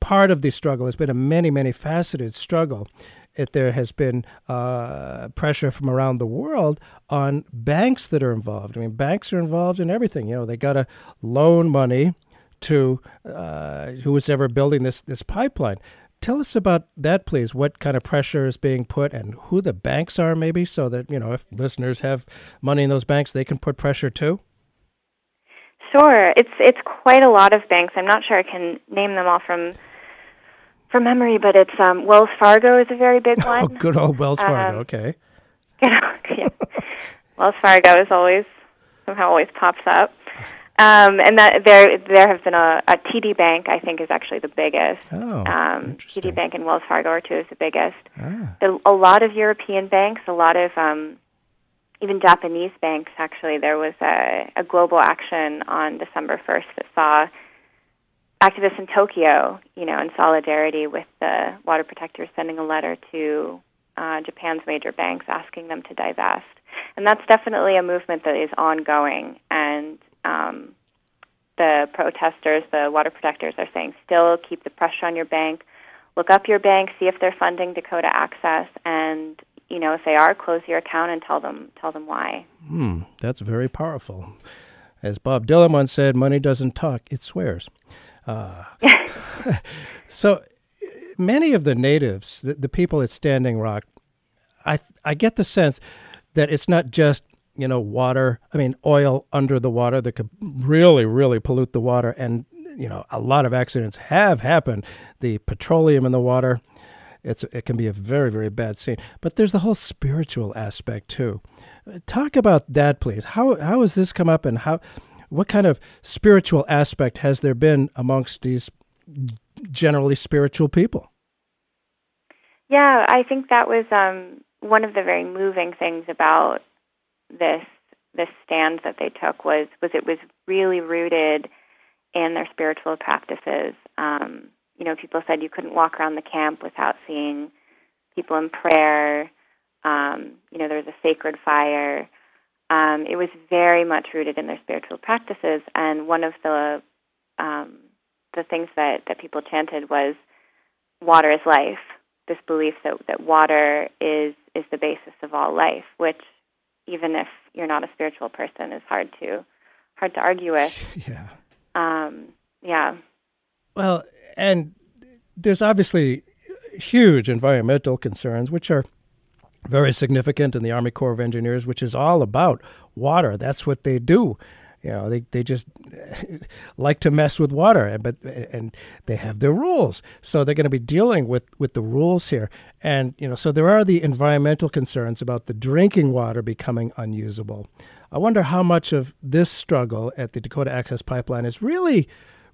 part of the struggle has been a many many faceted struggle. It, there has been uh, pressure from around the world on banks that are involved. I mean, banks are involved in everything. You know, they got to loan money to uh, who is ever building this this pipeline. Tell us about that, please. What kind of pressure is being put, and who the banks are, maybe, so that you know if listeners have money in those banks, they can put pressure too. Sure, it's it's quite a lot of banks. I'm not sure I can name them all from from memory, but it's um, Wells Fargo is a very big Oh, one. good old Wells Fargo. Um, okay. yeah. Wells Fargo is always somehow always pops up, um, and that there there have been a, a TD Bank I think is actually the biggest. Oh, um, TD Bank and Wells Fargo are two of the biggest. Ah. There, a lot of European banks, a lot of um, even Japanese banks. Actually, there was a, a global action on December 1st that saw activists in Tokyo, you know, in solidarity with the water protectors, sending a letter to uh, Japan's major banks asking them to divest. And that's definitely a movement that is ongoing. And um, the protesters, the water protectors, are saying still keep the pressure on your bank. Look up your bank, see if they're funding Dakota Access, and you know if they are, close your account and tell them tell them why. Hmm, that's very powerful. As Bob Dylan once said, money doesn't talk, it swears. Uh, so many of the natives, the, the people at Standing Rock, I, I get the sense that it's not just, you know, water, I mean, oil under the water that could really, really pollute the water. And, you know, a lot of accidents have happened. The petroleum in the water, it's, it can be a very, very bad scene. But there's the whole spiritual aspect, too. Talk about that, please. How how has this come up, and how what kind of spiritual aspect has there been amongst these generally spiritual people? Yeah, I think that was um, one of the very moving things about this this stand that they took was was it was really rooted in their spiritual practices. Um, you know, people said you couldn't walk around the camp without seeing people in prayer. Um, you know, there was a sacred fire. Um, it was very much rooted in their spiritual practices, and one of the um, the things that that people chanted was "water is life." This belief that that water is is the basis of all life, which even if you're not a spiritual person, is hard to hard to argue with. Yeah. Um, yeah. Well, and there's obviously huge environmental concerns, which are very significant in the Army Corps of Engineers, which is all about water. That's what they do. You know, they, they just like to mess with water, but and they have their rules, so they're going to be dealing with with the rules here. And you know, so there are the environmental concerns about the drinking water becoming unusable. I wonder how much of this struggle at the Dakota Access Pipeline is really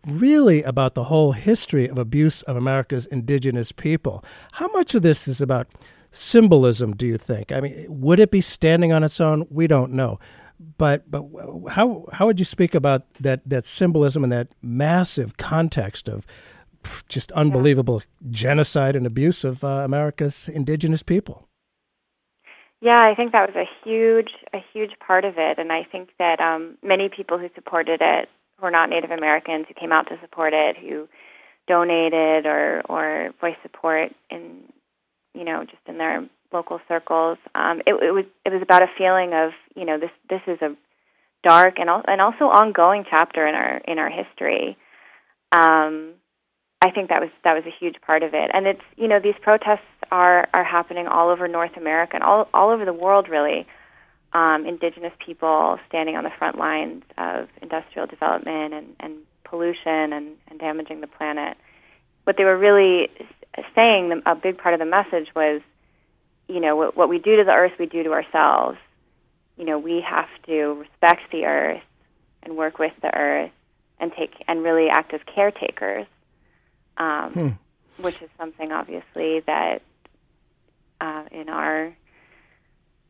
really about the whole history of abuse of America's indigenous people. How much of this is about symbolism, do you think? I mean, would it be standing on its own? We don't know. But but how how would you speak about that that symbolism and that massive context of just unbelievable genocide and abuse of uh, America's indigenous people? Yeah, I think that was a huge, a huge part of it, and I think that um, many people who supported it who are not Native Americans who came out to support it, who donated or or voiced support in you know just in their local circles. Um, it, it was it was about a feeling of you know this this is a dark and al- and also ongoing chapter in our in our history. Um, I think that was that was a huge part of it, and it's you know these protests are are happening all over North America and all all over the world really. Um, indigenous people standing on the front lines of industrial development and, and pollution and, and damaging the planet. What they were really saying, a big part of the message was, you know, what, what we do to the earth, we do to ourselves. You know, we have to respect the earth and work with the earth and take and really act as caretakers, um, hmm. which is something obviously that uh, in our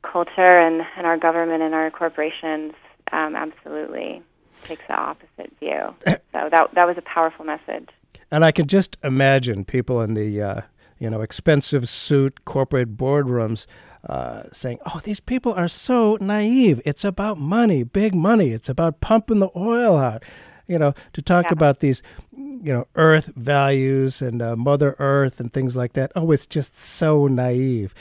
culture and, and our government and our corporations um, absolutely takes the opposite view. So that that was a powerful message. And I can just imagine people in the uh, you know expensive suit corporate boardrooms uh, saying, "Oh, these people are so naive. It's about money, big money. It's about pumping the oil out." You know, to talk yeah. about these, you know, Earth values and uh, Mother Earth and things like that. Oh, it's just so naive.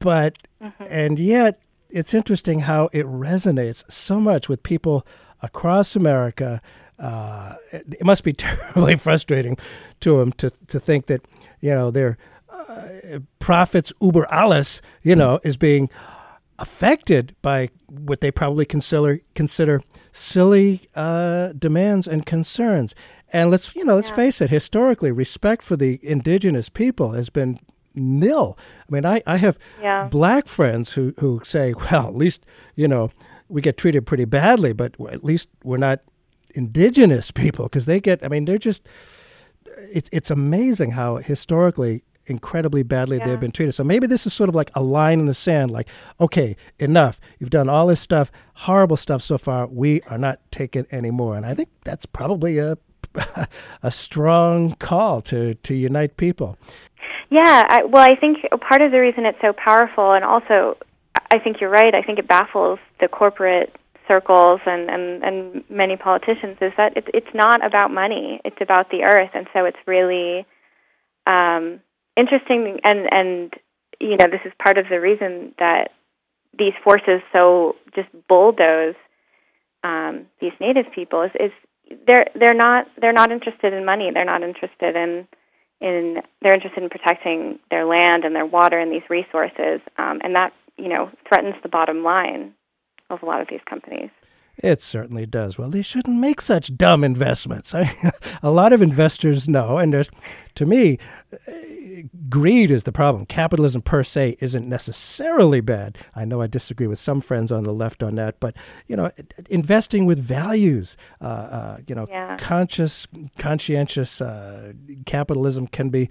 But mm-hmm. and yet, it's interesting how it resonates so much with people across America. Uh, it must be terribly frustrating to them to to think that you know their uh, profits uber alles you know is being affected by what they probably consider consider silly uh, demands and concerns. And let's you know let's yeah. face it, historically, respect for the indigenous people has been nil. I mean, I, I have yeah. black friends who, who say, well, at least, you know, we get treated pretty badly, but at least we're not indigenous people because they get, I mean, they're just, it's, it's amazing how historically incredibly badly yeah. they've been treated. So maybe this is sort of like a line in the sand, like, okay, enough. You've done all this stuff, horrible stuff so far. We are not taking anymore. And I think that's probably a a strong call to to unite people. Yeah, I, well, I think part of the reason it's so powerful, and also, I think you're right. I think it baffles the corporate circles and and and many politicians is that it's it's not about money. It's about the earth, and so it's really um, interesting. And and you know, this is part of the reason that these forces so just bulldoze um, these native people is, is they're they're not they're not interested in money. They're not interested in in they're interested in protecting their land and their water and these resources, um, and that you know threatens the bottom line of a lot of these companies. It certainly does. Well, they shouldn't make such dumb investments. I, a lot of investors know, and there's, to me, greed is the problem. Capitalism per se isn't necessarily bad. I know I disagree with some friends on the left on that, but you know, investing with values, uh, uh, you know, yeah. conscious, conscientious uh, capitalism can be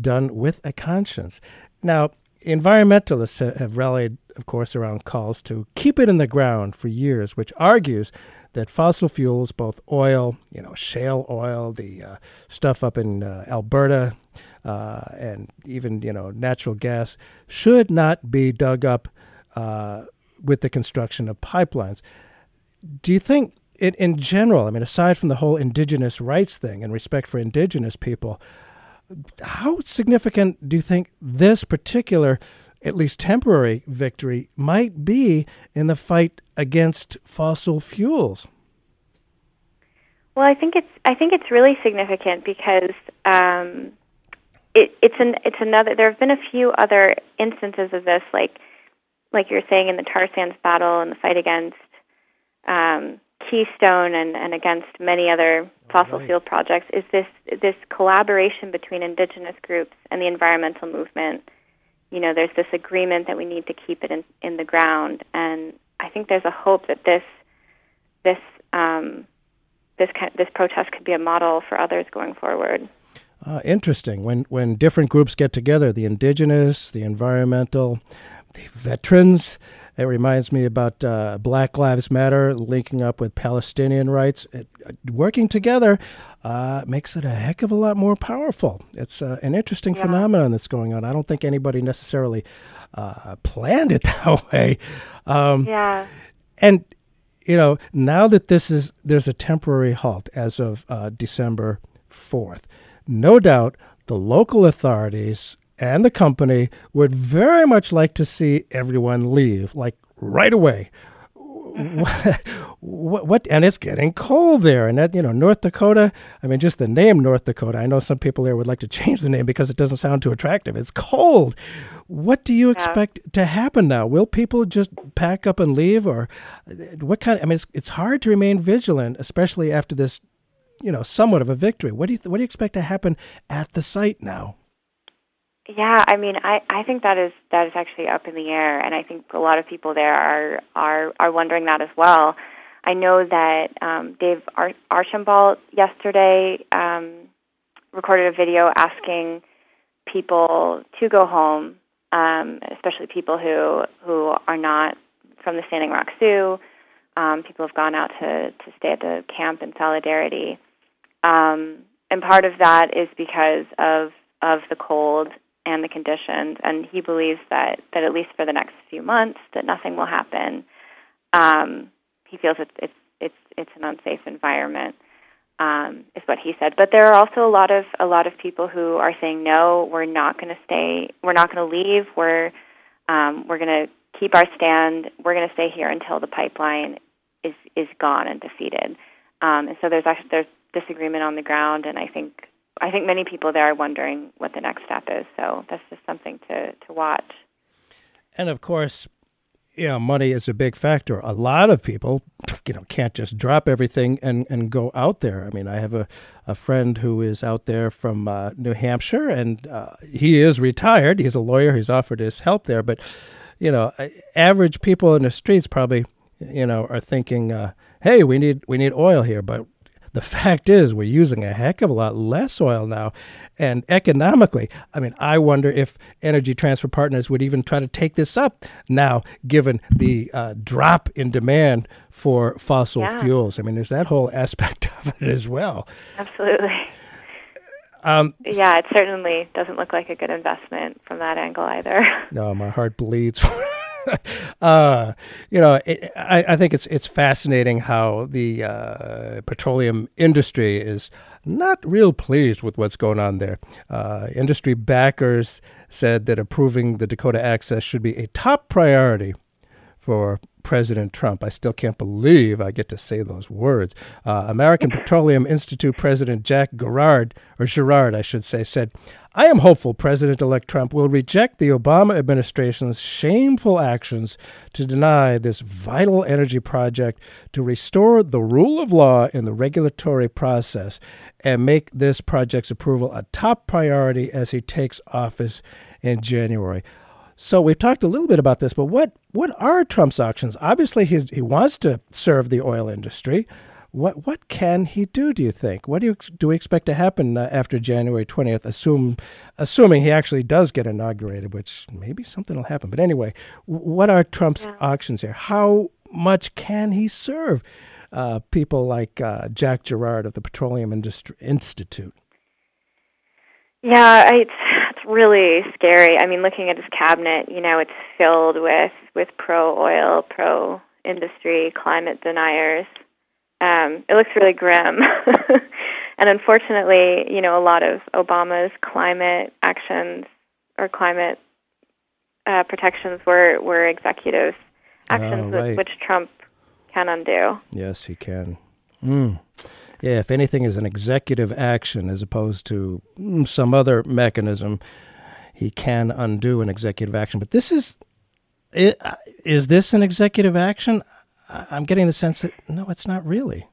done with a conscience. Now, environmentalists have rallied, of course, around calls to keep it in the ground for years, which argues that fossil fuels, both oil, you know, shale oil, the uh, stuff up in uh, Alberta, uh, and even you know natural gas, should not be dug up uh, with the construction of pipelines. Do you think, it, in general, I mean, aside from the whole indigenous rights thing and respect for indigenous people, how significant do you think this particular, at least temporary, victory might be in the fight against fossil fuels? Well, I think it's I think it's really significant because um, it, it's an it's another. There have been a few other instances of this, like like you're saying in the tar sands battle and the fight against um, keystone and, and against many other fossil right. fuel projects is this this collaboration between indigenous groups and the environmental movement. You know, there's this agreement that we need to keep it in, in the ground, and I think there's a hope that this this um, this kind, this protest could be a model for others going forward. Uh, interesting. When when different groups get together, the indigenous, the environmental, the veterans, it reminds me about uh, Black Lives Matter linking up with Palestinian rights. It, uh, working together uh, makes it a heck of a lot more powerful. It's uh, an interesting yeah. phenomenon that's going on. I don't think anybody necessarily uh, planned it that way. Um, yeah. And you know, now that this is there's a temporary halt as of uh, December fourth, no doubt the local authorities and the company would very much like to see everyone leave, like right away. Mm-hmm. what, what, and it's getting cold there and that you know north dakota i mean just the name north dakota i know some people there would like to change the name because it doesn't sound too attractive. It's cold. What do you expect yeah. to happen now? Will people just pack up and leave or what kind of, i mean it's, it's hard to remain vigilant especially after this you know somewhat of a victory. What do you what do you expect to happen at the site now yeah, I mean, I, I think that is that is actually up in the air, and I think a lot of people there are are are wondering that as well. I know that um, Dave Ar- Archambault yesterday um, recorded a video asking people to go home, um, especially people who who are not from the Standing Rock Sioux. Um, people have gone out to to stay at the camp in solidarity, um, and part of that is because of of the cold and the conditions. And he believes that, that at least for the next few months, that nothing will happen. Um, he feels it's it's it's it's an unsafe environment, um, is what he said. But there are also a lot of a lot of people who are saying no, we're not going to stay, we're not going to leave, we're um, we're going to keep our stand, we're going to stay here until the pipeline is is gone and defeated. Um, and so there's actually there's disagreement on the ground, and I think I think many people there are wondering what the next step is. So that's just something to, to watch. And of course, you know, money is a big factor. A lot of people, you know, can't just drop everything and, and go out there. I mean, I have a, a friend who is out there from uh, New Hampshire, and uh, he is retired. He's a lawyer. He's offered his help there. But, you know, average people in the streets probably, you know, are thinking, uh, hey, we need we need oil here, but the fact is, we're using a heck of a lot less oil now. And economically, I mean, I wonder if Energy Transfer Partners would even try to take this up now, given the uh, drop in demand for fossil yeah. fuels. I mean, there's that whole aspect of it as well. Absolutely. Um, yeah, it certainly doesn't look like a good investment from that angle either. No, my heart bleeds uh, you know, it, I, I, think it's it's fascinating how the uh, petroleum industry is not real pleased with what's going on there. Uh, industry backers said that approving the Dakota Access should be a top priority for President Trump. I still can't believe I get to say those words. Uh, American Petroleum Institute President Jack Gerard, or Gerard, I should say, said, I am hopeful President elect Trump will reject the Obama administration's shameful actions to deny this vital energy project to restore the rule of law in the regulatory process and make this project's approval a top priority as he takes office in January. So we've talked a little bit about this, but what, what are Trump's options? Obviously, he wants to serve the oil industry. What what can he do? Do you think? What do you do we expect to happen uh, after January twentieth? Assume assuming he actually does get inaugurated, which maybe something will happen. But anyway, what are Trump's yeah. options here? How much can he serve uh, people like uh, Jack Gerard of the Petroleum Industry Institute? Yeah, it's really scary. I mean, looking at his cabinet, you know, it's filled with with pro oil, pro industry, climate deniers um, it looks really grim. and unfortunately, you know, a lot of Obama's climate actions or climate uh, protections were, were executive actions, oh, right. which Trump can undo. Yes, he can. Mm. Yeah, if anything is an executive action as opposed to mm, some other mechanism, he can undo an executive action. But this is, is this an executive action? I'm getting the sense that no, it's not really.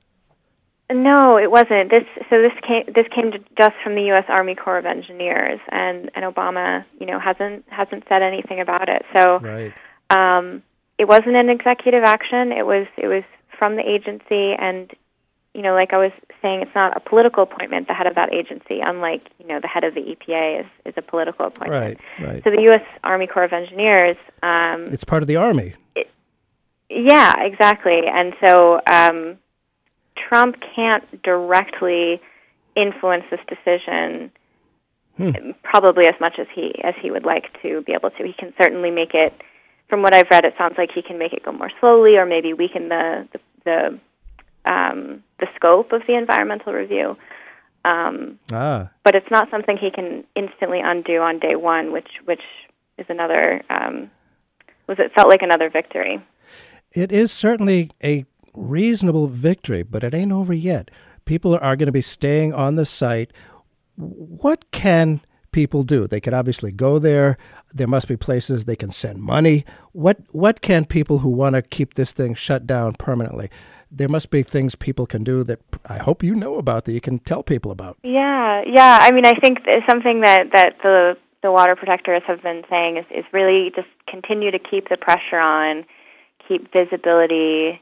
No, it wasn't. This so this came this came just from the U.S. Army Corps of Engineers, and and Obama, you know, hasn't hasn't said anything about it. So, right. um, it wasn't an executive action. It was it was from the agency, and you know, like I was saying, it's not a political appointment. The head of that agency, unlike you know the head of the EPA, is is a political appointment. Right, right. So the U.S. Army Corps of Engineers. Um, it's part of the Army. It, yeah, exactly. And so um, Trump can't directly influence this decision. Hmm. Probably as much as he as he would like to be able to. He can certainly make it. From what I've read, it sounds like he can make it go more slowly, or maybe weaken the the, the um, the scope of the environmental review. Um, Ah, but it's not something he can instantly undo on day one, which which is another um, was it felt like another victory. it is certainly a reasonable victory, but it ain't over yet. People are going to be staying on the site. What can people do? They can obviously go there. There must be places they can send money. What what can people who want to keep this thing shut down permanently? There must be things people can do that I hope you know about that you can tell people about. Yeah, yeah. I mean, I think something that that the the water protectors have been saying is is really just continue to keep the pressure on, keep visibility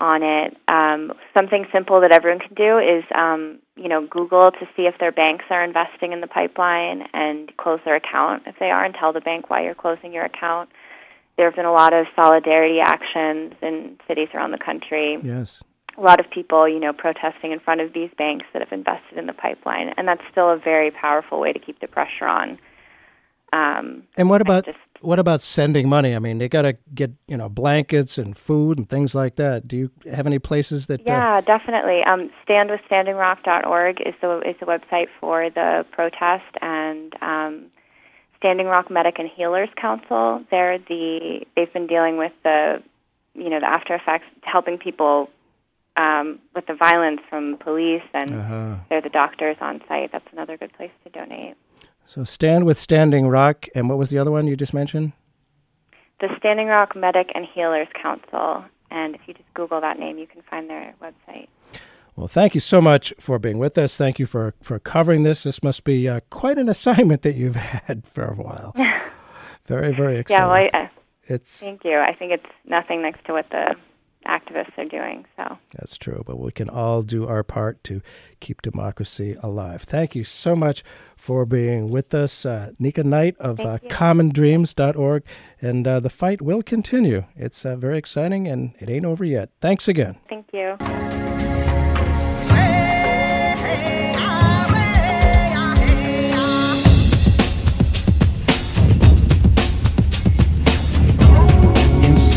on it. Um, something simple that everyone can do is, um, you know, Google to see if their banks are investing in the pipeline and close their account if they are, and tell the bank why you're closing your account. There have been a lot of solidarity actions in cities around the country Yes. a lot of people, you know, protesting in front of these banks that have invested in the pipeline, and that's still a very powerful way to keep the pressure on. Um, And what about what about sending money? I mean, they got to get you know blankets and food and things like that. Do you have any places that? uh, yeah, definitely. Um, StandWithStandingRock.org is the is the website for the protest, and um, Standing Rock Medic and Healers Council. They're the they've been dealing with the you know the after effects, helping people um, with the violence from police, and Uh-huh. they're the doctors on site. That's another good place to donate. So stand with Standing Rock, and what was the other one you just mentioned? the Standing Rock Medic and Healers Council. And if you just Google that name, you can find their website. Well, thank you so much for being with us. Thank you for for covering this. This must be uh, quite an assignment that you've had for a while. very, very exciting. Yeah, well, I, it's thank you. I think it's nothing next to what the activists are doing. So that's true, but we can all do our part to keep democracy alive. Thank you so much for being with us, uh, Nika Knight of uh, CommonDreams.org, and uh, the fight will continue. It's uh, very exciting, and it ain't over yet. Thanks again. thank you.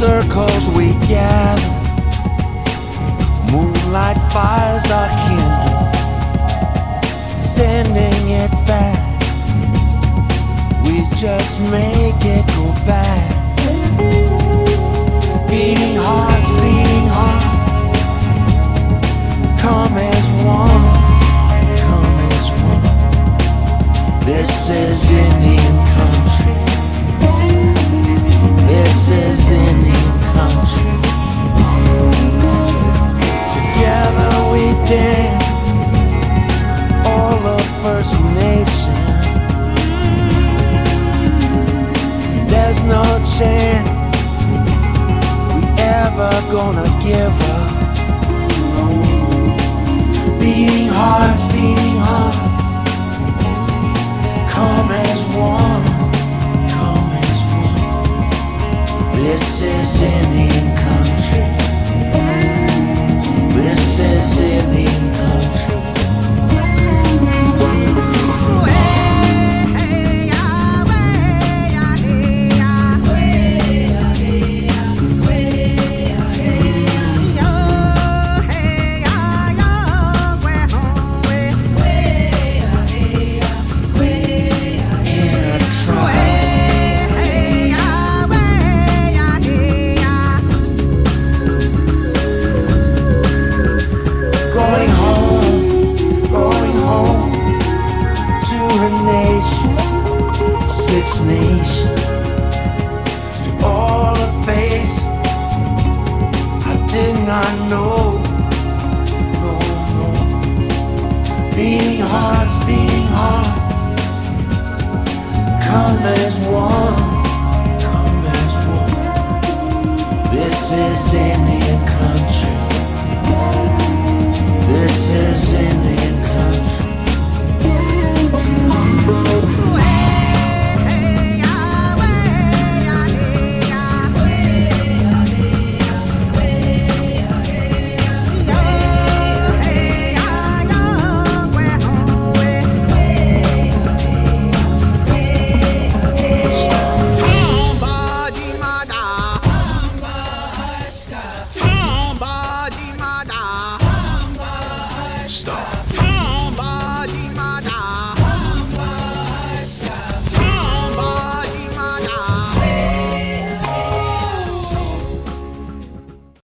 Circles we gather, moonlight fires are kindled, sending it back. We just make it go back. Beating hearts, beating hearts, come as one, come as one. This is Indian country. This is Indian country. Together we dance, all of First Nation. There's no chance we ever gonna give up. Beating hearts, beating hearts, come as one,